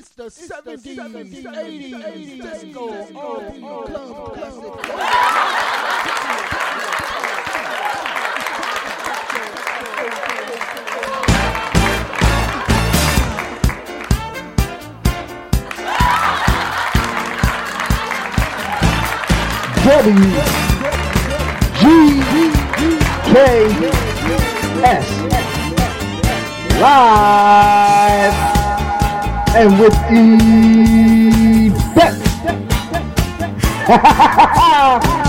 It's the 70s, 70s 80s, 80s disco, R&B club classic. W G K S. Live and with E. Bet.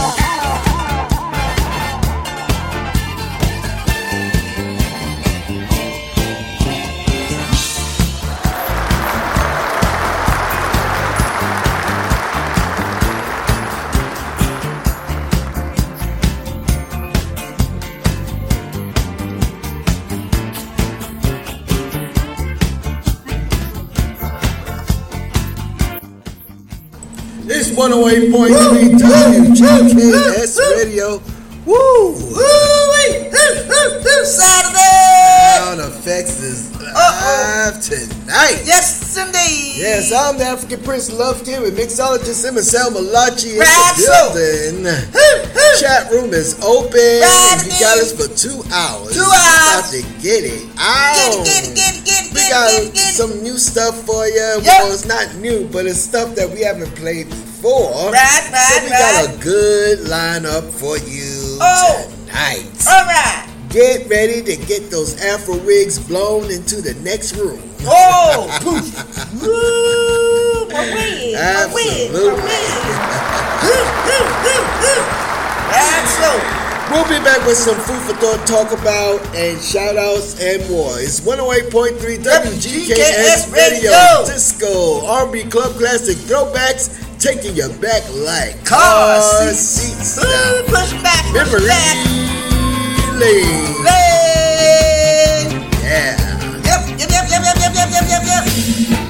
108.3 WGKS Radio. Woo! Saturday! Sound Effects is live tonight. Yes, indeed. Yes, I'm the African Prince Lufkin with mixologist Emerson Malachi in the building. Woo, woo. Chat room is open. Right, you got us for two hours. Two We About to get it Get out. it, get it, get it, get it, We get got it, get it, get it. some new stuff for you. Yep. Well, it's not new, but it's stuff that we haven't played before. Right, So right, we got a good lineup for you Oh. tonight. All right. Get ready to get those Afro wigs blown into the next room. Oh, poof. Woo, my wig, my wig, my wig. That's so. We'll be back with some food for thought, talk about, and shout outs and more. It's 108.3 WGKS Radio. Radio. Disco, R&B Club Classic Throwbacks, taking you back like oh, Car car seats. seats. Ooh, down. push back, push Memory back. lane. Lane. Yeah. Yep, yep, yep, yep, yep, yep, yep, yep, yep.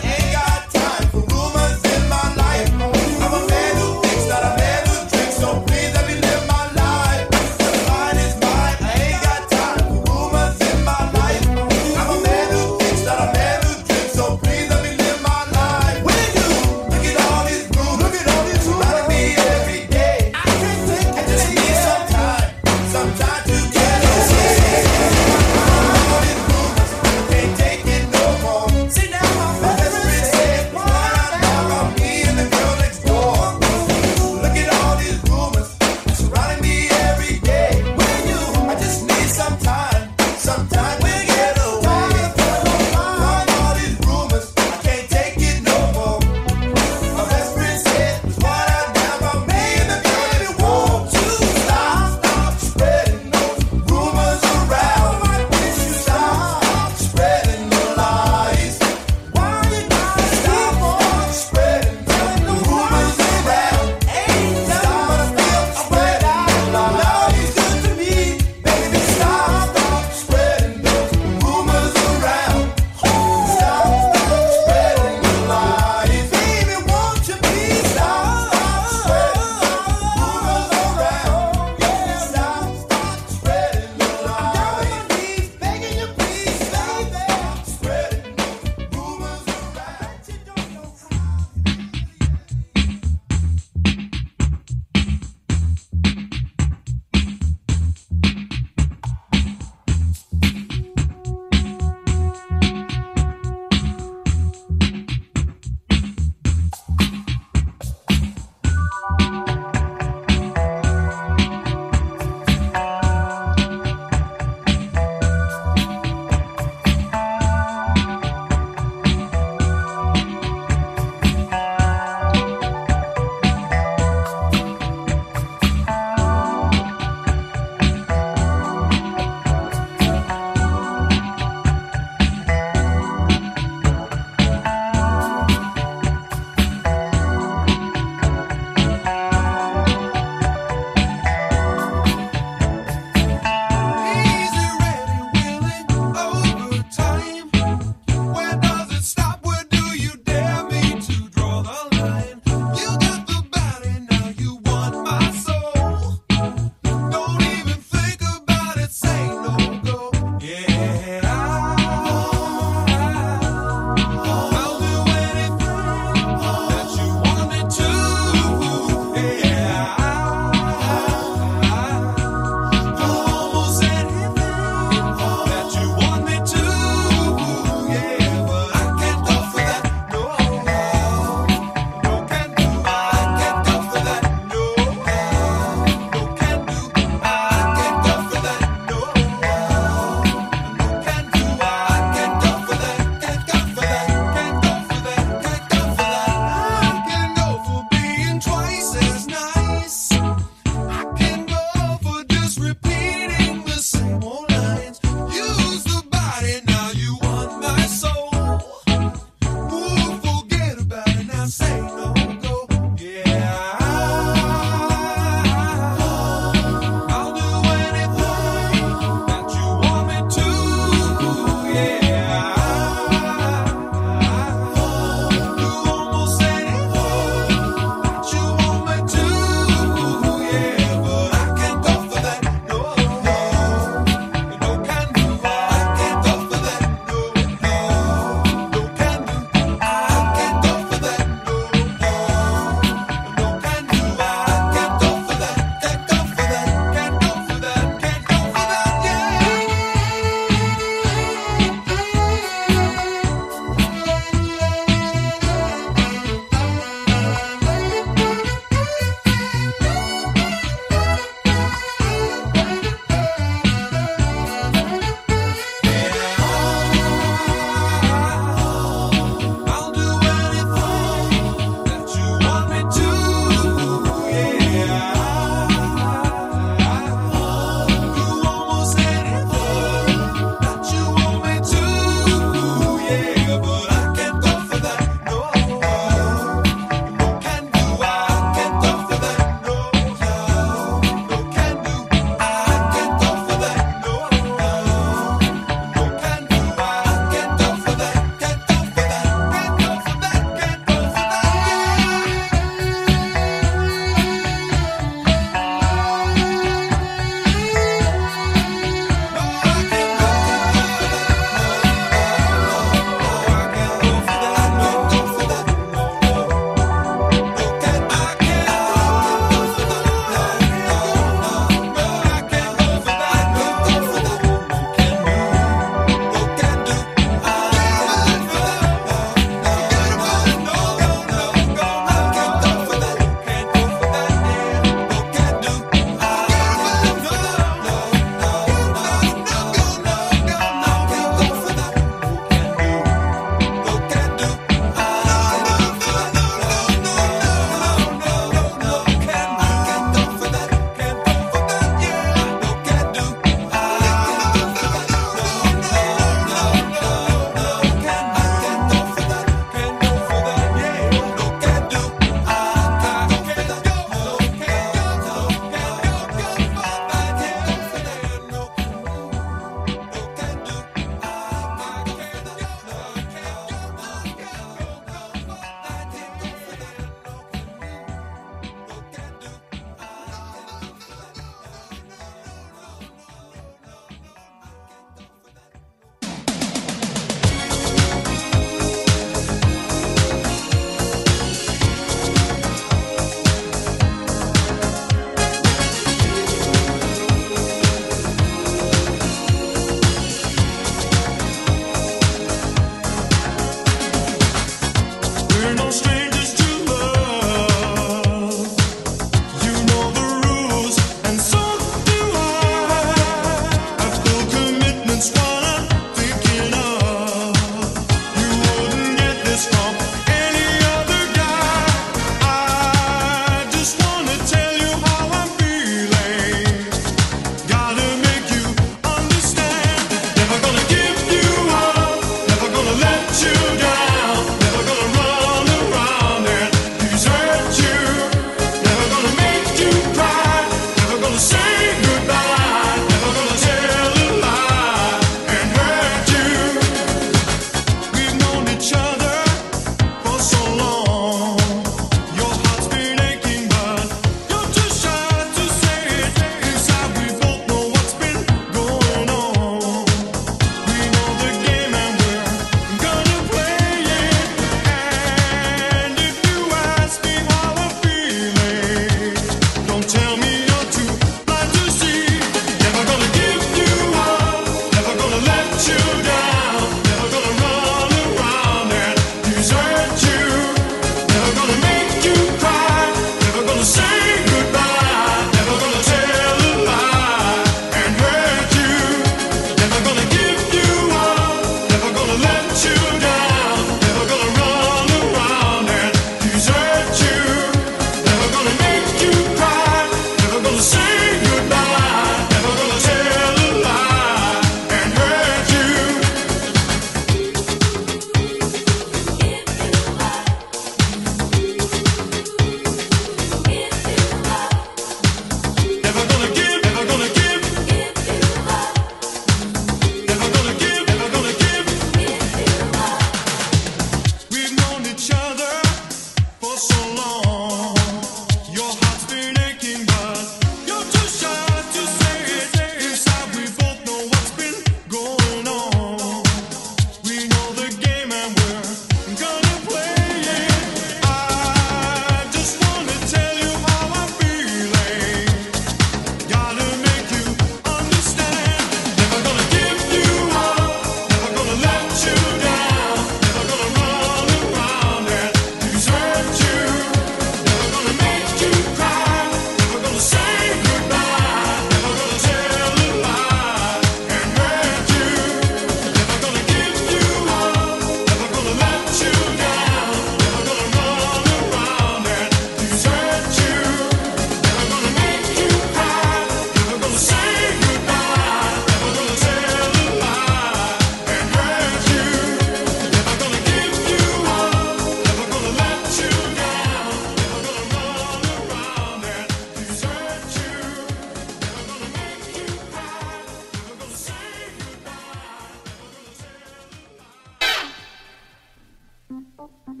Thank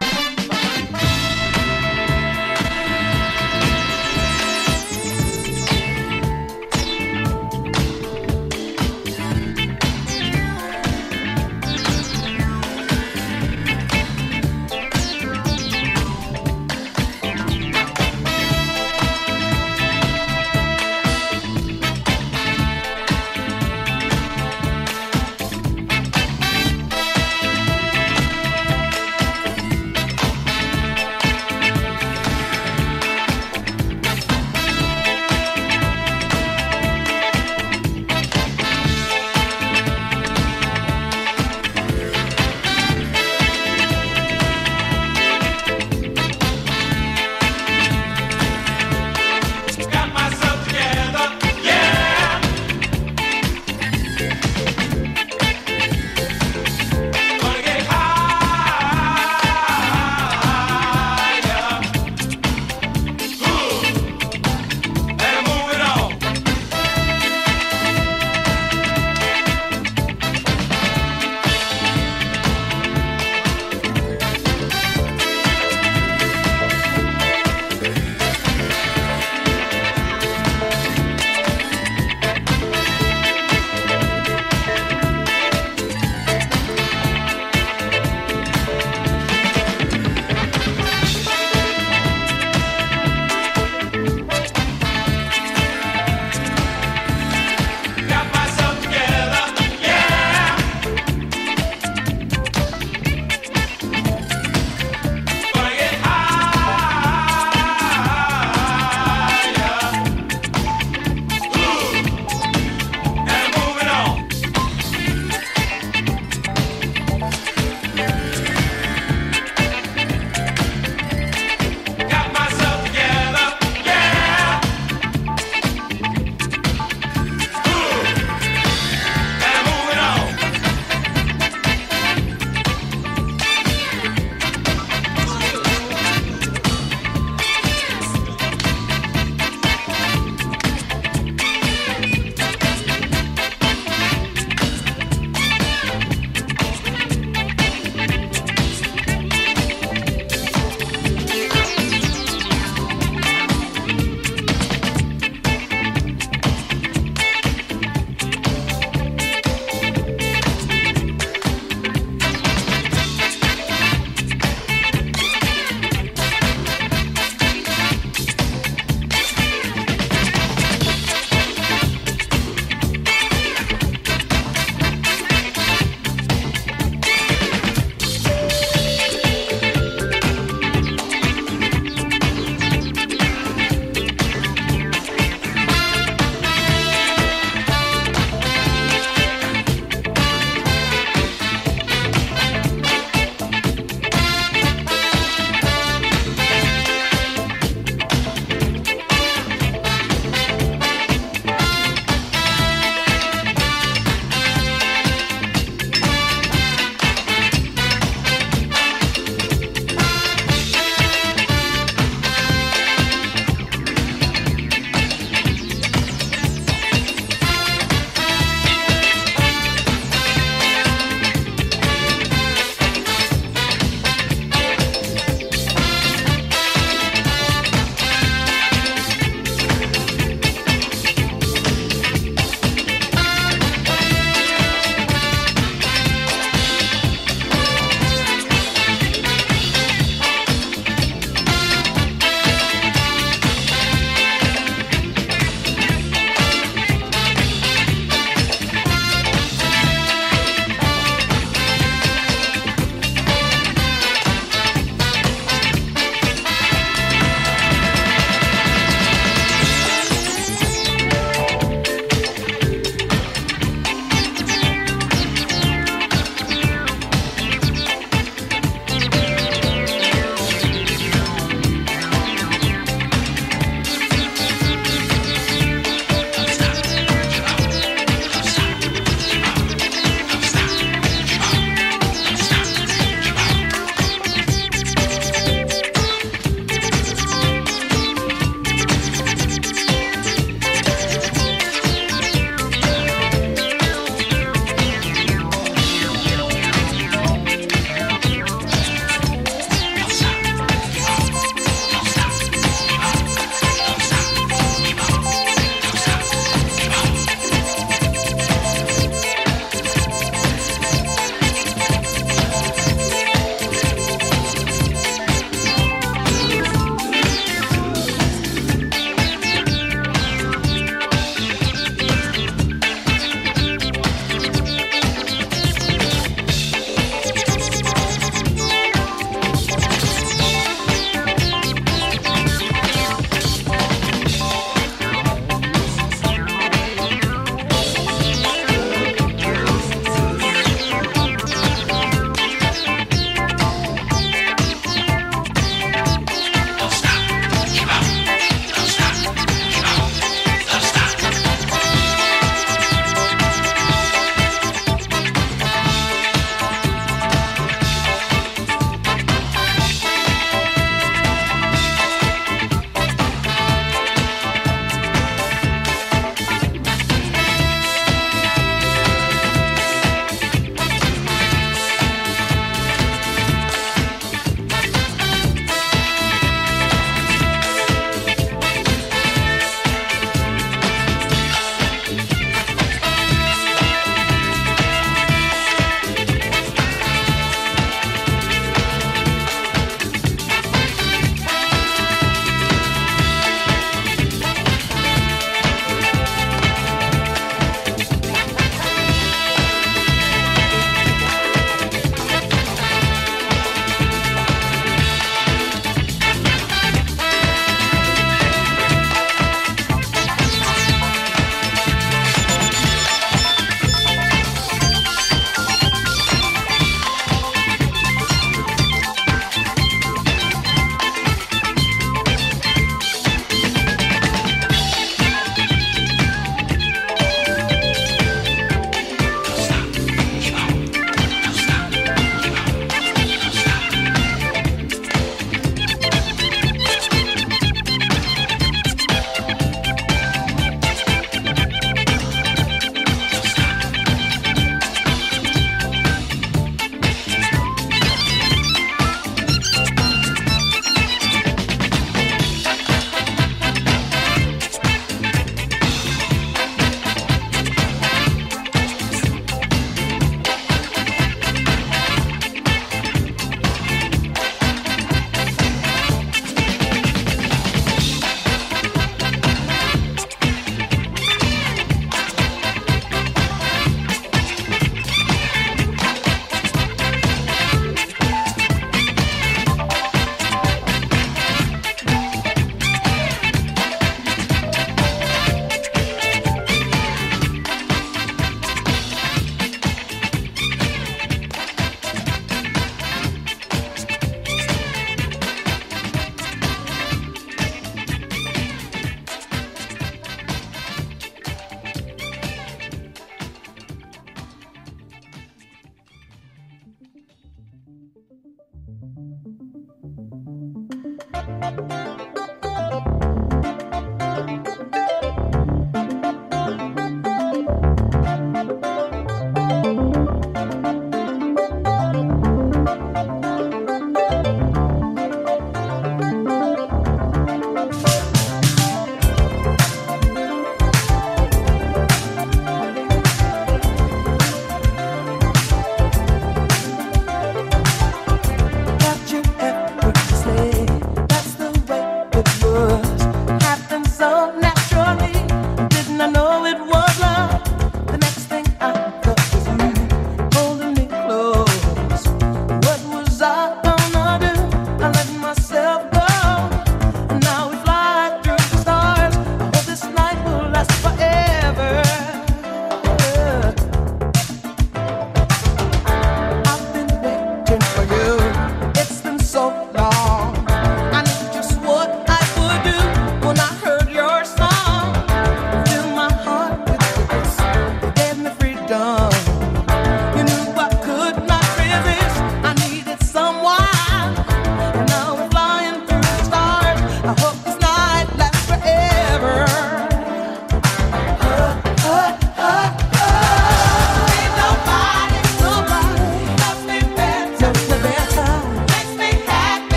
you.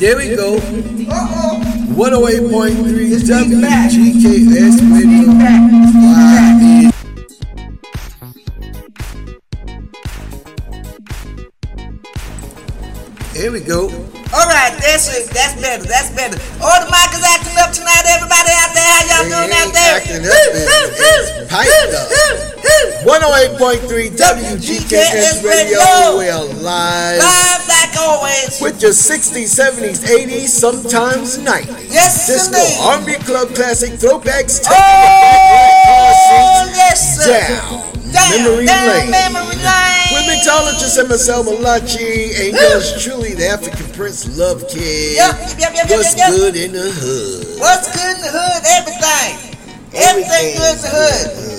There we go. 108.3 WGKS Radio. 108.3 WGKS Radio. We are live Live like always. with your 60s, 70s, 80s, sometimes 90s. Yes, Disco. R&B Club Classic throwbacks. Taking Oh, the back sir. row seats down. Down, Memory down lane. memory lane. With mixologist MSL Malachi and yours truly, the African Prince Love Kid. Yep, yep, yep, yep, What's yep, yep. good in the hood? What's good in the hood? Everything. Everything good in the hood.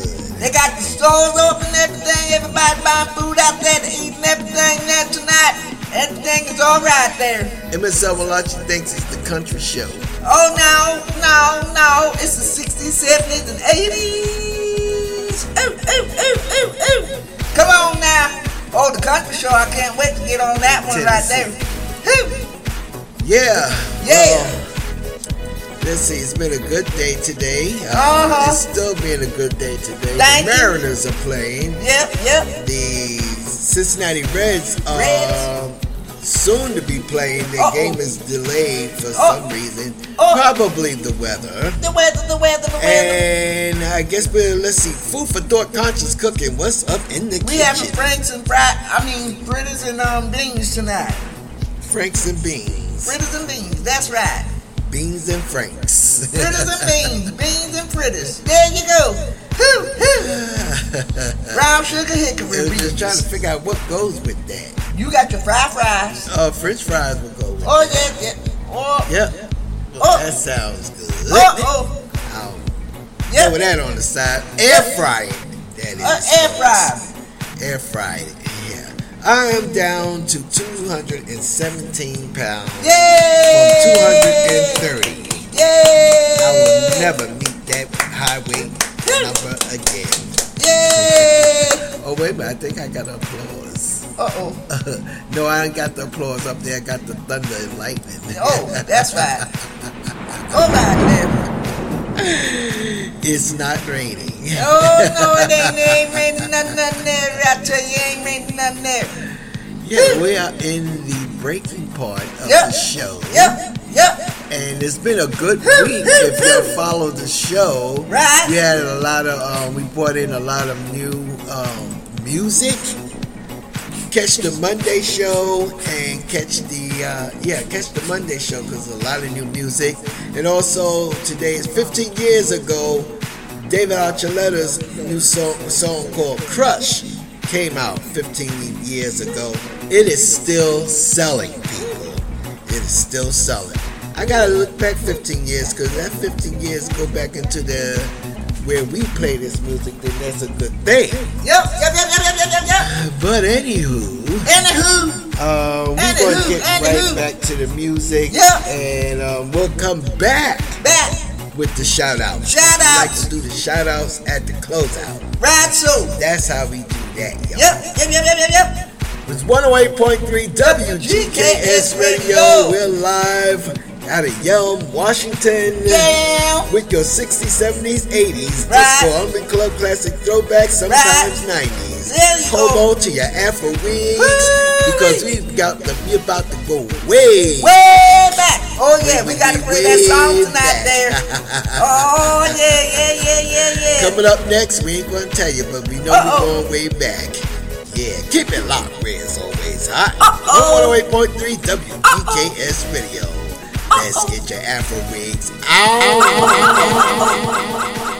They got the stores open everything. Everybody buying food out there to eat and everything there tonight. Everything is all right there. MSL Malachi thinks it's the country show. Oh, no, no, no. It's the 60s, 70s, and 80s. Ooh, ooh, ooh, ooh, ooh. Come on now. Oh, the country show. I can't wait to get on that one right there. Whew. Yeah. Yeah. Well, let's see. It's been a good day today. Uh, Uh-huh. It's still being a good day today. Thank the you. Mariners are playing. Yep, yep. The Cincinnati Reds are Reds. soon to be playing. Their Uh-oh. game is delayed for Uh. some reason. Uh. Probably the weather. The weather, the weather, the weather. And I guess we'll let's see. Food for thought, conscious cooking. What's up in the kitchen? We having franks and fried, I mean fritters and um beans tonight. Franks and beans. Fritters and beans, that's right. Beans and franks. Fritters and beans, beans and fritters. There you go. Hoo, hoo. Brown sugar hickory I was just trying to figure out what goes with that. You got your fried fries. Uh, French fries will go with. Oh yeah, yeah. Oh, Yep. Well, Oh. that sounds good. oh, oh. Yeah. throw that on the side. Air fry it. That is. Uh, air fried. Air fried it. I am down to 217 pounds Yay! from 230. Yay! I will never meet that high weight number again. Yay! Oh wait a minute, I think I got applause. Uh oh. no, I ain't got the applause up there. I got the thunder and lightning. Oh, that's right. Go back there. it's not raining. Oh no, it ain't, ain't raining nothing, nothing there. I tell you, ain't raining nothing there. Yeah, we are in the breaking part of Yep. the show. Yep, yep. And it's been a good week if you follow the show. Right. We had a lot of, um, we brought in a lot of new um, music. Catch the Monday show and catch the, uh, yeah, catch the Monday show because a lot of new music. And also, today is 15 years ago, David Archuleta's new song, song called Crush came out 15 years ago. It is still selling, people. It is still selling. I gotta look back 15 years because that 15 years go back into the where we play this music, then that's a good thing. Yep, yep, yep, yep, yep, yep, yep, yep. But anywho, Anywho, uh, we're Anywho, gonna get anywho. right back to the music, Yeah. and um, we'll come back back, with the shout outs. Shout We like to do the shout outs at the closeout. right so. That's how we do that, y'all. Yep, yep, yep, yep, yep, yep. It's 108.3 WGKS Radio. We're live out of Yelm, Washington. Yeah. With your 60s, 70s, 80s. Right. Disco, R&B Club Classic throwbacks, sometimes 90s. There Hold on to your Afro wigs Woo-wee. because we've got the, we about to go way. Way back. Oh yeah, we Way, gotta way, play that song tonight back. there. Oh yeah, yeah, yeah, yeah, yeah. Coming up next, we ain't gonna tell you, but we know Uh-oh. we're going way back. Yeah, keep it locked where it's always hot. Uh-oh. 108.3 WGKS Radio. Let's get your Afro wigs out.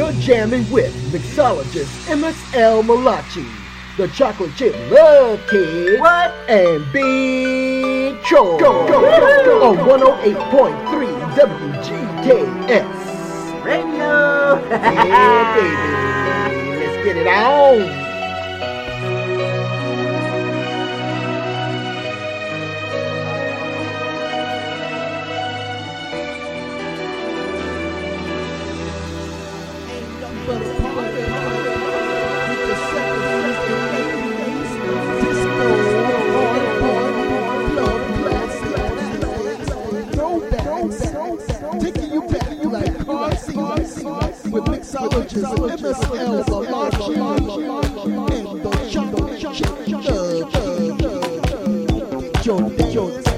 You're jamming with mixologist MSL Malachi, the chocolate chip love kid, what? and Big Cho go, go, go, on 108.3 WGKS Radio. yeah, baby. Let's get it on. which is MSL Malachi and the Jungle Chick Dub. Joe, Joe,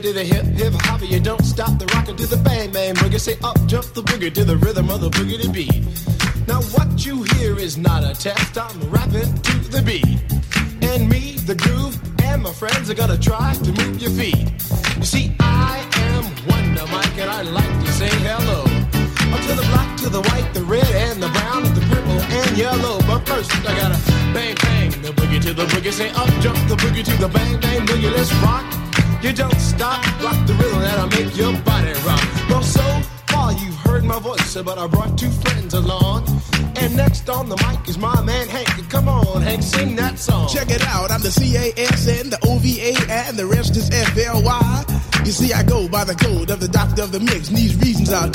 it to the hip hip hop. You don't stop the rockin' to the bang bang boogie. Say up jump the boogie to the rhythm of the boogie to beat. Now what you hear is not a test. I'm rapping to the beat, and me, the groove, and my friends are gonna try to move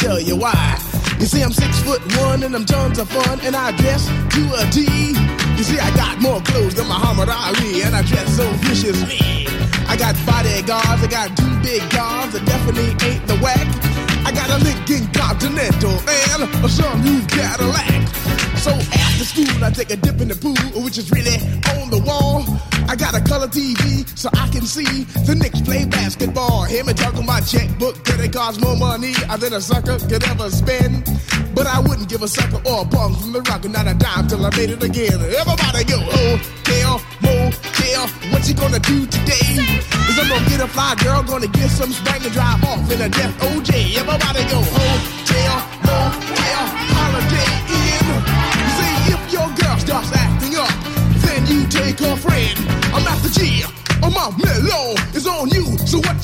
tell you why. You see, I'm six foot one, and I'm tons of fun, and I dress to a T. You see, I got more clothes than Muhammad Ali, and I dress so viciously. I got bodyguards, I got two big guns that definitely ain't the whack. I got a Lincoln Continental and a sunroof Cadillac. So after school, I take a dip in the pool, which is really on the wall. I got a color TV so I can see the play basketball. Hear me talking my checkbook, it costs more money I than a sucker could ever spend. But I wouldn't give a sucker or a punk from the rock, not a dime till I made it again. Everybody go, oh, hotel, motel, what you gonna do today? Is I'm gonna get a fly girl, gonna get some spank and drive off in a death OJ. Everybody go, hotel,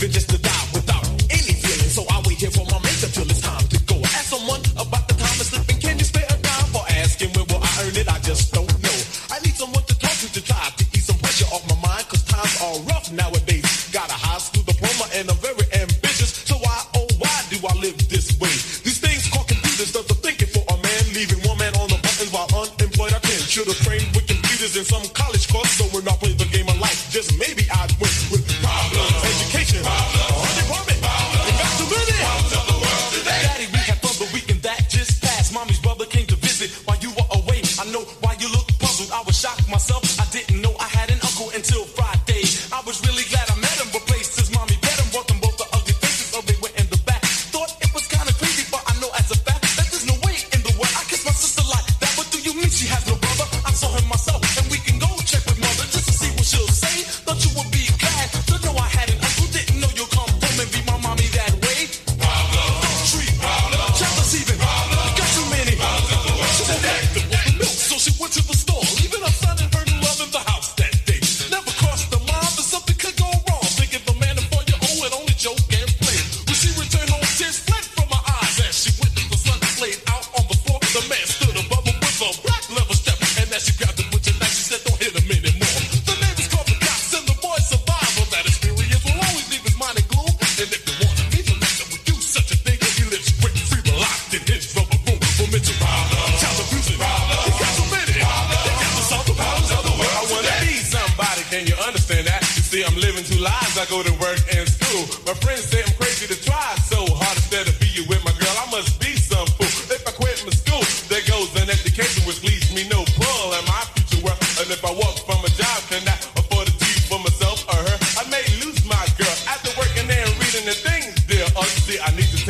living just to die without any feeling, so I wait here for my mate until it's time to go. Ask someone about the time of slipping. Can you spare a dime for asking where will I earn it? I just don't know. I need someone to talk to to try to ease some pressure off my mind, cause times are rough nowadays.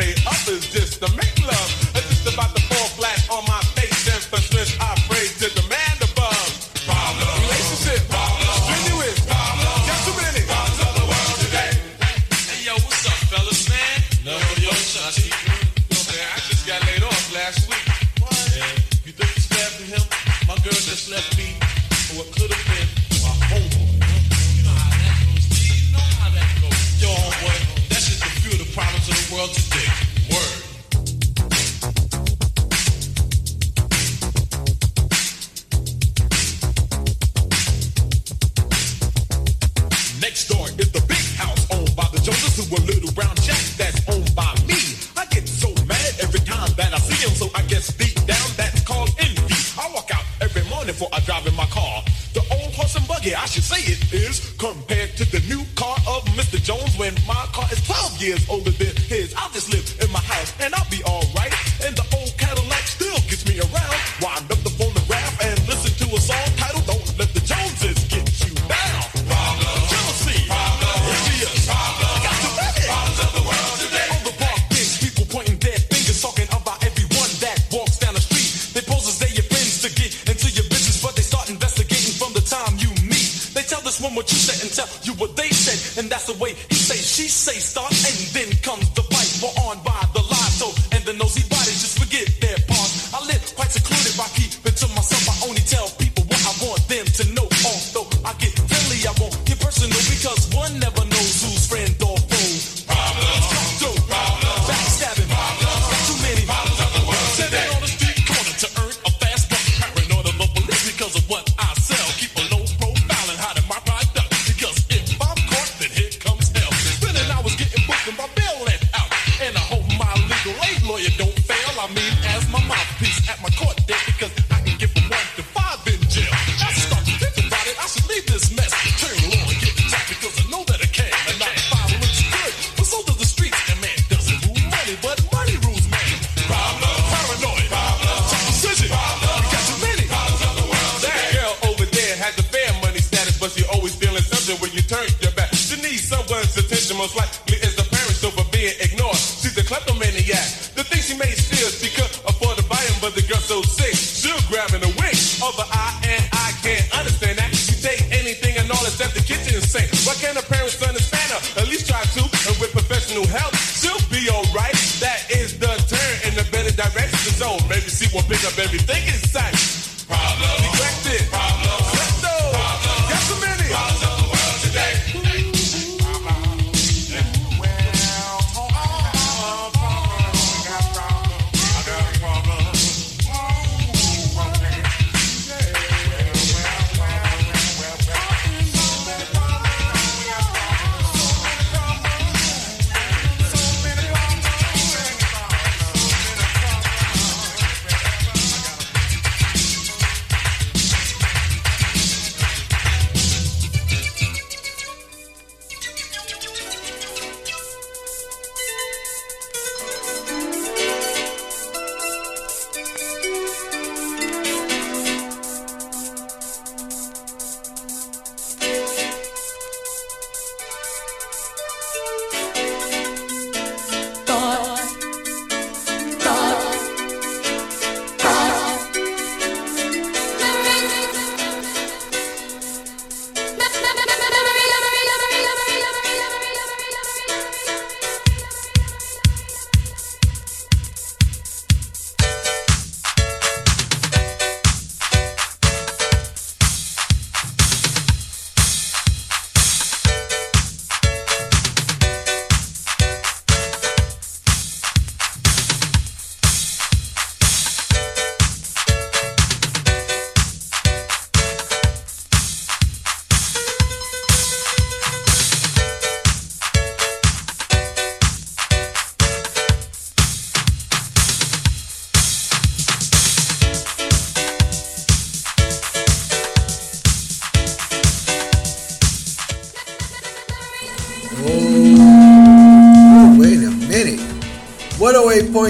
Need up is just to make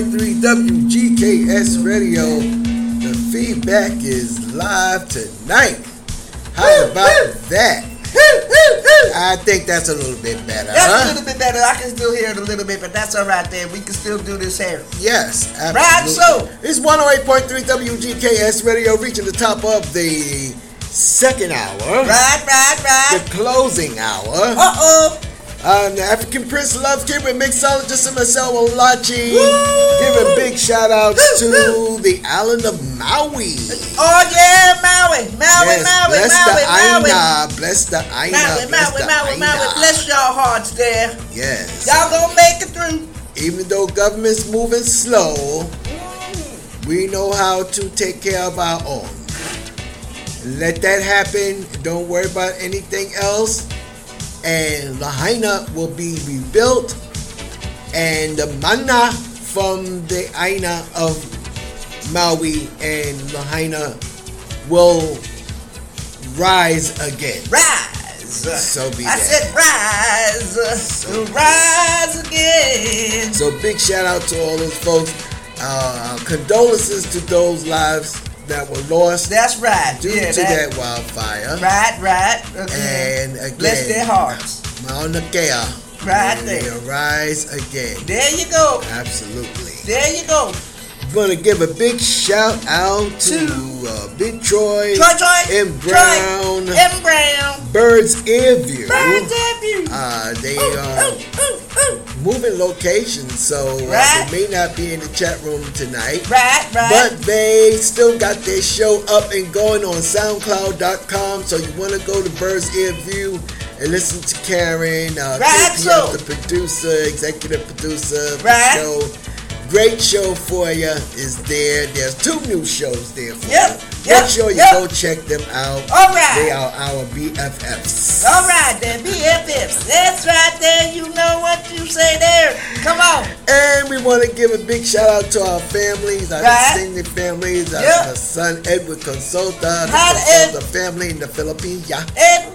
WGKS Radio. The feedback is live tonight. How about that? I think that's a little bit better, That's a little bit better. I can still hear it a little bit, but that's all right there. We can still do this here. Yes, Right, so. It's 108.3 WGKS Radio reaching the top of the second hour. Right, right, right. The closing hour. Uh-oh. Um, the African Prince Love with mixologist and Marcel Olachi. Give a big shout out to the island of Maui. Oh yeah, Maui, Maui, Yes, Maui, bless Maui, the Maui. Aina. Bless the Aina. Maui, bless Maui, Maui, Maui. Aina. Bless y'all hearts there. Yes. Y'all gonna make it through. Even though government's moving slow, we know how to take care of our own. Let that happen. Don't worry about anything else. And Lahaina will be rebuilt. And the mana from the Aina of Maui and Lahaina will rise again. Rise. So be I that. said rise, rise again. So big shout out to all those folks. Uh, condolences to those lives that were lost. That's right. Due yeah, to that- that, wildfire. Right, right. Again. And again, Bless their hearts. Mauna Kea. Right there. Arise again. There you go. Absolutely. There you go. Gonna give a big shout out to uh, Big Troy, Troy, Troy, M Brown, Troy, M Brown. Bird's Ear View. Bird's Ear View. Uh, they are moving locations, so uh, they may not be in the chat room tonight. Right, right. But they still got their show up and going on SoundCloud.com. So you want to go to Bird's Ear View and listen to Karen, uh, Right, KPF, the producer, executive producer of Right. the show. Great show for you is there. There's two new shows there for Yep, you. yep, Make sure you yep. go check them out. All right. They are our BFFs. All right, then BFFs. That's right there. You know what you say there. Come on. And we want to give a big shout out to our families, our Right. extended families, our, Yep. our son Edward Consulta, the Ed. Consulta family in the Philippines. Yeah. Ed,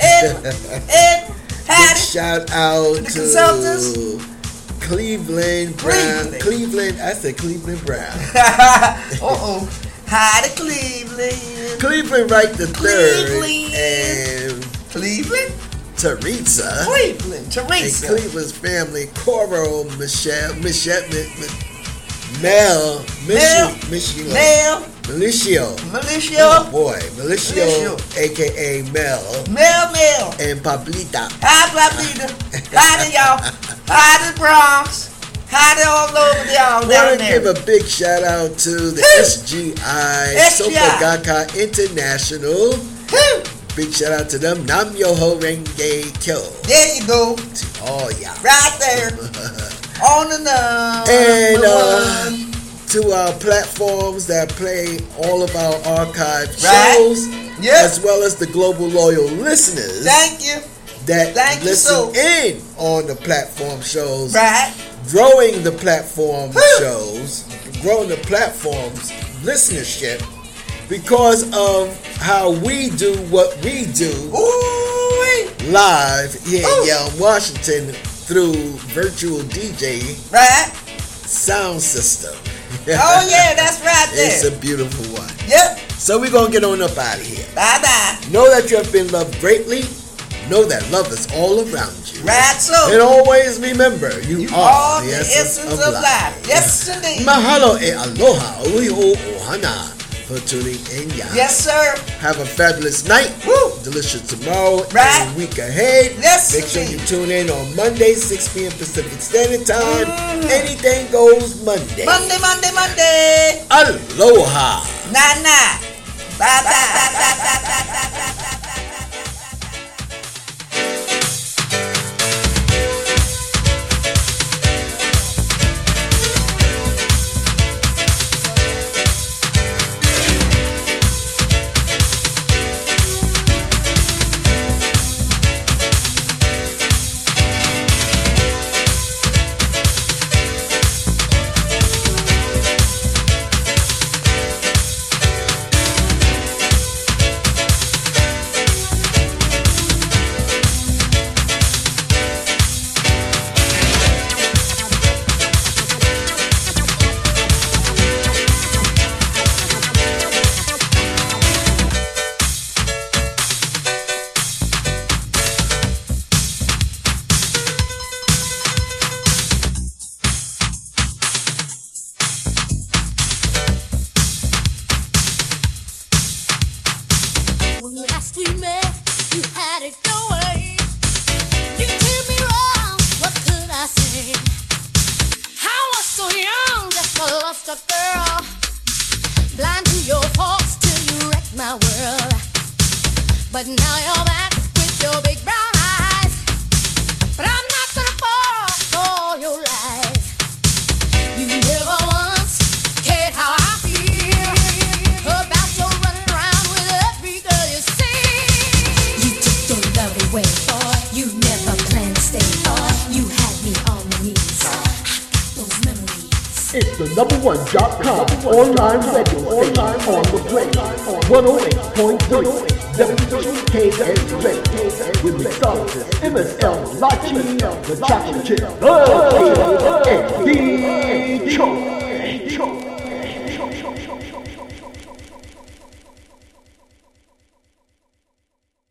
Ed, Ed, Big shout out The to Consultants. Cleveland Brown. Cleveland. Cleveland. I said Cleveland Brown. Uh-oh. Hi to Cleveland. Cleveland right the third. Cleveland. And Cleveland? Teresa. Cleveland. And Teresa. Cleveland's family, Coro, Michelle, Michelle, Mi- Mi- Mel, Mel. Michio, Mel. Milicio. Milicio. Oh boy, Milicio, Milicio. aka Mel, Mel, Mel. and Pablita. Hi, Pablita. Hi to y'all. Hi to Bronx. Hi to all over y'all I want to give a big shout out to the SGI SGI. Soka Gakkai International. Big shout out to them. Nam Myoho Renge Kyo. There you go. To all yeah. Right there. On and on. And uh, to our platforms that play all of our archived Right. shows, Yep. as well as the global loyal listeners Thank you. That thank listen in on the platform shows, Right. growing the platform shows, growing the platform's listenership because of how we do what we do live here in Yelm, Washington through virtual DJ right sound system. Oh yeah, that's right It's a beautiful one. Yep. So we're gonna get on up out of here. Bye bye. Know that you have been loved greatly. Know that love is all around you. Right so. And always remember, you, All are the the essence, essence of, of life. life. Yes, indeed. Mahalo e aloha uiho ohana for tuning in. ya. Yes, sir. Have a fabulous night. Woo. Delicious tomorrow Right. and week ahead. Yes, Make sure you tune in on Monday, 6 p.m. Pacific Standard Time. Mm. Anything goes Monday. Monday, Monday, Monday. Aloha. Night, night. Bye, bye, bye, bye, bye, bye, bye, bye.